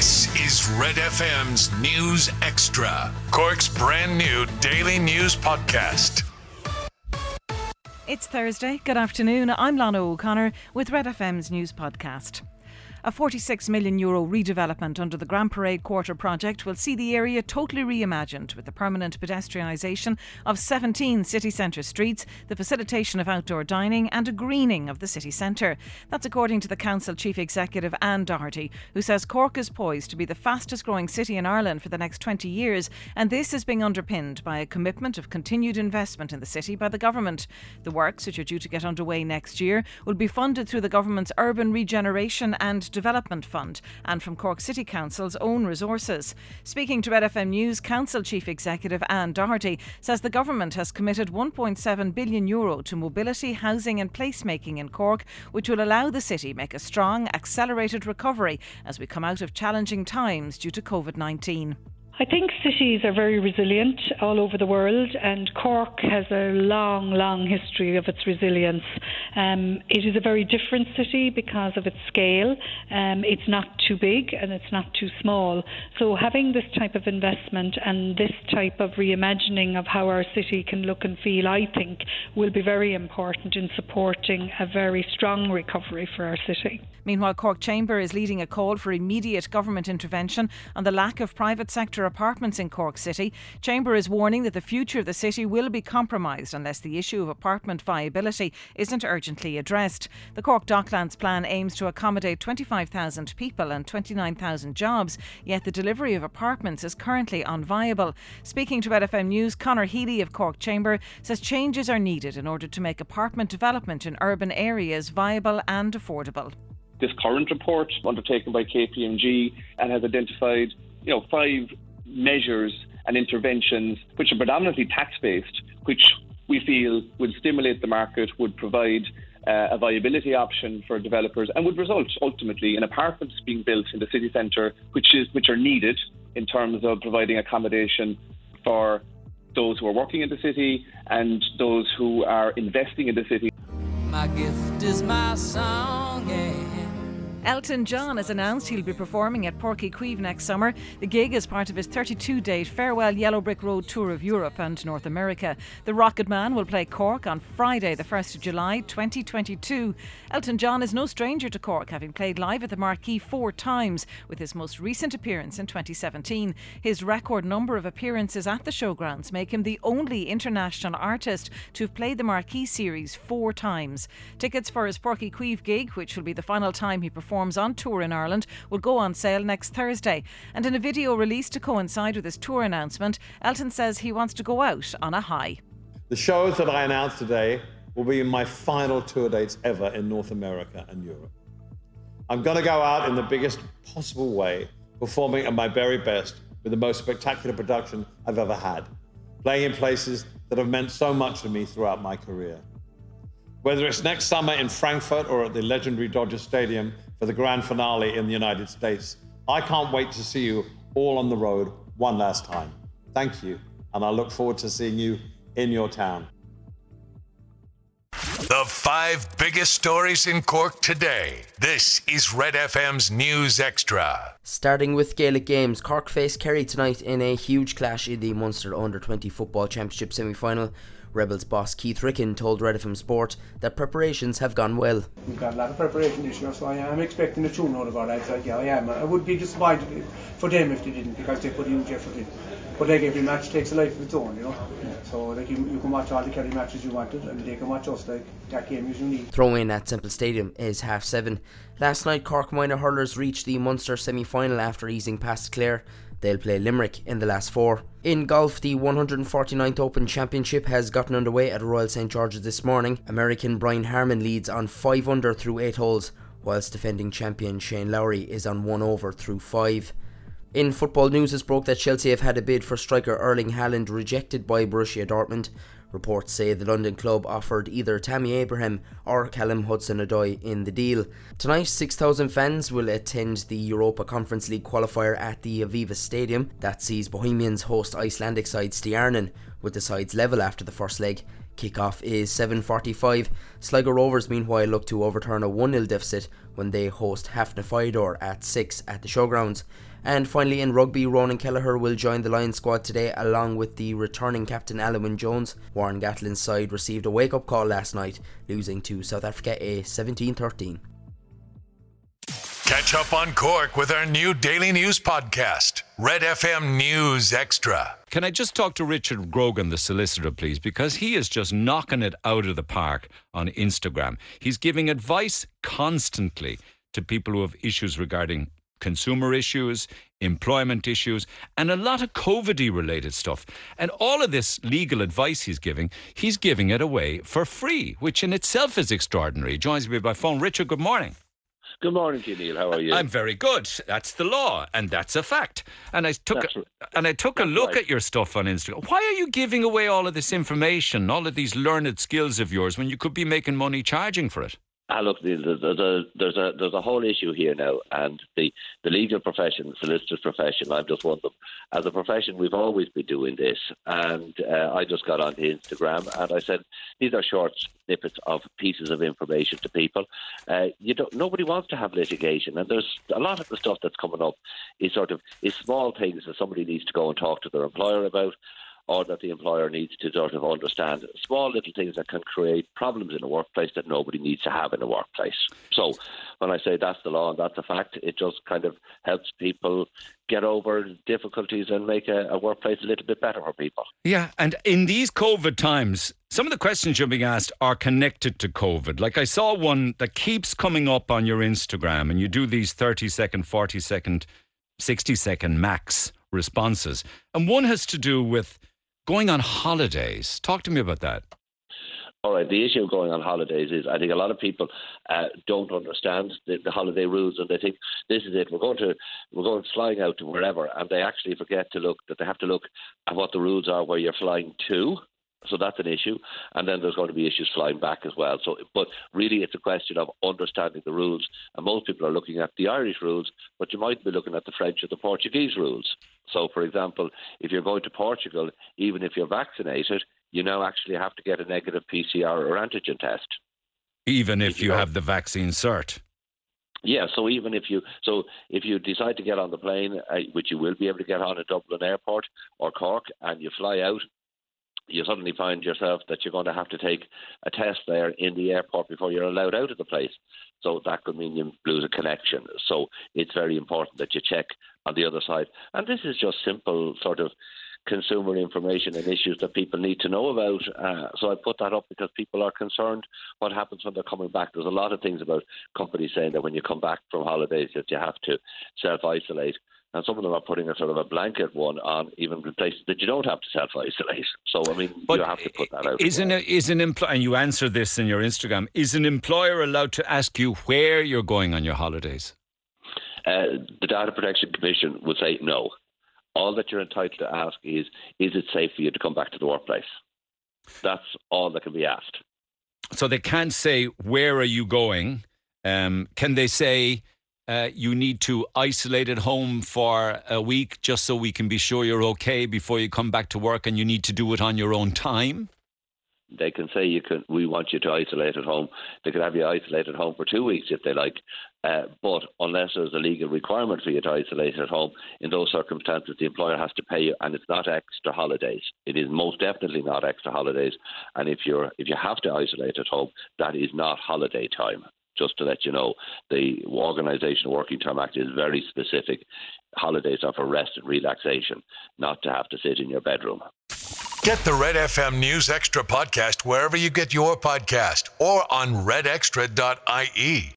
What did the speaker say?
This is Red FM's News Extra, Cork's brand new daily news podcast. It's Thursday. Good afternoon. I'm Lana O'Connor with Red FM's news podcast. A 46 million euro redevelopment under the Grand Parade Quarter project will see the area totally reimagined with the permanent pedestrianisation of 17 city centre streets, the facilitation of outdoor dining, and a greening of the city centre. That's according to the Council Chief Executive Anne Doherty, who says Cork is poised to be the fastest growing city in Ireland for the next 20 years, and this is being underpinned by a commitment of continued investment in the city by the government. The works, which are due to get underway next year, will be funded through the government's Urban Regeneration and Development Fund and from Cork City Council's own resources. Speaking to Red FM News, Council Chief Executive Anne Doherty says the government has committed 1.7 billion euro to mobility, housing and placemaking in Cork, which will allow the city make a strong, accelerated recovery as we come out of challenging times due to COVID-19. I think cities are very resilient all over the world, and Cork has a long, long history of its resilience. Um, it is a very different city because of its scale. Um, it's not too big and it's not too small. So, having this type of investment and this type of reimagining of how our city can look and feel, I think, will be very important in supporting a very strong recovery for our city. Meanwhile, Cork Chamber is leading a call for immediate government intervention on the lack of private sector apartments in Cork City. Chamber is warning that the future of the city will be compromised unless the issue of apartment viability isn't addressed. The Cork Docklands plan aims to accommodate 25,000 people and 29,000 jobs, yet the delivery of apartments is currently unviable. Speaking to Red FM News, Conor Healy of Cork Chamber says changes are needed in order to make apartment development in urban areas viable and affordable this current report undertaken by KPMG and uh, has identified, you know, five measures and interventions which are predominantly tax based, which we feel would stimulate the market, would provide uh, a viability option for developers, and would result ultimately in apartments being built in the city centre, which is which are needed in terms of providing accommodation for those who are working in the city and those who are investing in the city. My gift is my song. Yeah. Elton John has announced he'll be performing at Uí Chaoimh next summer. The gig is part of his 32 date farewell Yellow Brick Road tour of Europe and North America. The Rocket Man will play Cork on Friday, the 1st of July 2022. Elton John is no stranger to Cork, having played live at the Marquee four times, with his most recent appearance in 2017. His record number of appearances at the showgrounds make him the only international artist to have played the Marquee series four times. Tickets for his Uí Chaoimh gig, which will be the final time he performs, performs on tour in Ireland will go on sale next Thursday. And in a video released to coincide with his tour announcement, Elton says he wants to go out on a high. The shows that I announced today will be my final tour dates ever in North America and Europe. I'm going to go out in the biggest possible way, performing at my very best with the most spectacular production I've ever had, playing in places that have meant so much to me throughout my career. Whether it's next summer in Frankfurt or at the legendary Dodger Stadium for the grand finale in the United States, I can't wait to see you all on the road one last time. Thank you, and I look forward to seeing you in your town. The five biggest stories in Cork today. This is Red FM's News Extra. Starting with Gaelic games, Cork face Kerry tonight in a huge clash in the Munster Under 20 Football Championship semi final. Rebels boss Keith Ricken told Red FM Sport that preparations have gone well. We've got a lot of preparation this year, so I am expecting a tune out of our lads. Like, yeah, I am. I would be disappointed for them if they didn't, because they put a huge effort in. But like every match takes a life of its own, you know. So like you, you can watch all the Kerry matches you wanted, and they can watch us. Like that game is unique. Throw in at Semple Stadium is half seven. Last night, Cork minor hurlers reached the Munster semi-final after easing past Clare. They'll play Limerick in the last four. In golf, the 149th Open Championship has gotten underway at Royal St George's this morning. American Brian Harman leads on 5 under through 8 holes, whilst defending champion Shane Lowry is on 1 over through 5. In football news, it's broke that Chelsea have had a bid for striker Erling Haaland rejected by Borussia Dortmund. Reports say the London club offered either Tammy Abraham or Callum Hudson-Odoi in the deal. Tonight, 6,000 fans will attend the Europa Conference League qualifier at the Aviva Stadium. That sees Bohemians host Icelandic side Stjarnan, with the sides level after the first leg. Kickoff is 7.45. Sligo Rovers meanwhile look to overturn a 1-0 deficit when they host Hafnarfjörður at 6 at the showgrounds. And finally, in rugby, Ronan Kelleher will join the Lions squad today along with the returning captain Alan Jones. Warren Gatland's side received a wake up call last night, losing to South Africa a 17 13. Catch up on Cork with our new daily news podcast, Red FM News Extra. Can I just talk to Richard Grogan, the solicitor, please? Because he is just knocking it out of the park on Instagram. He's giving advice constantly to people who have issues regarding consumer issues, employment issues, and a lot of COVID related stuff. And all of this legal advice he's giving, he's giving it away for free, which in itself is extraordinary. He joins me by phone. Richard, good morning. Good morning to you, Neil. How are you? I'm very good. That's the law, and that's a fact. And I took That's a, and I took a look right. at your stuff on Instagram. Why are you giving away all of this information, all of these learned skills of yours, when you could be making money charging for it? Ah, look, there's, a there's a there's a whole issue here now, and the the legal profession, the solicitor's profession. I'm just one of them. As a profession, we've always been doing this, and uh, I just got onto Instagram and I said these are short snippets of pieces of information to people. Uh, you don't. Nobody wants to have litigation, and there's a lot of the stuff that's coming up is sort of is small things that somebody needs to go and talk to their employer about. Or that the employer needs to sort of understand small little things that can create problems in a workplace that nobody needs to have in a workplace. So when I say that's the law and that's a fact, it just kind of helps people get over difficulties and make a, a workplace a little bit better for people. Yeah, and in these COVID times, some of the questions you're being asked are connected to COVID. Like I saw one that keeps coming up on your Instagram, and you do these 30 second, 40 second, 60 second max responses. And one has to do with going on holidays. Talk to me about that. All right. The issue of going on holidays is I think a lot of people uh, don't understand the, the holiday rules, and they think this is it. We're going to we're going flying out to wherever, and they actually forget to look that they have to look at what the rules are where you're flying to. So that's an issue, and then there's going to be issues flying back as well. So, but really, it's a question of understanding the rules, and most people are looking at the Irish rules, but you might be looking at the French or the Portuguese rules. So, for example, if you're going to Portugal, even if you're vaccinated, you now actually have to get a negative PCR or antigen test. Even if If you you have the vaccine cert. Yeah, so even if you so if you decide to get on the plane, uh, which you will be able to get on at Dublin Airport or Cork, and you fly out, you suddenly find yourself that you're going to have to take a test there in the airport before you're allowed out of the place. So that could mean you lose a connection. So it's very important that you check on the other side. And this is just simple sort of consumer information and issues that people need to know about. Uh, so I put that up because people are concerned what happens when they're coming back. There's a lot of things about companies saying that when you come back from holidays that you have to self isolate. And some of them are putting a sort of a blanket one on even places that you don't have to self isolate. So I mean, you have to put that out. Isn't it, is an employer, and you answer this in your Instagram, is an employer allowed to ask you where you're going on your holidays? Uh, the Data Protection Commission would say no. All that you're entitled to ask is, is it safe for you to come back to the workplace? That's all that can be asked. So they can't say, where are you going? Um, can they say, uh, you need to isolate at home for a week just so we can be sure you're okay before you come back to work and you need to do it on your own time? They can say you can. We want you to isolate at home. They could have you isolate at home for two weeks if they like. Uh, but unless there's a legal requirement for you to isolate at home, in those circumstances, the employer has to pay you, and it's not extra holidays. It is most definitely not extra holidays. And if you're if you have to isolate at home, that is not holiday time. Just to let you know, the Organisation Working Time Act is very specific. Holidays are for rest and relaxation, not to have to sit in your bedroom. Get the Red FM News Extra podcast wherever you get your podcast or on redextra.ie.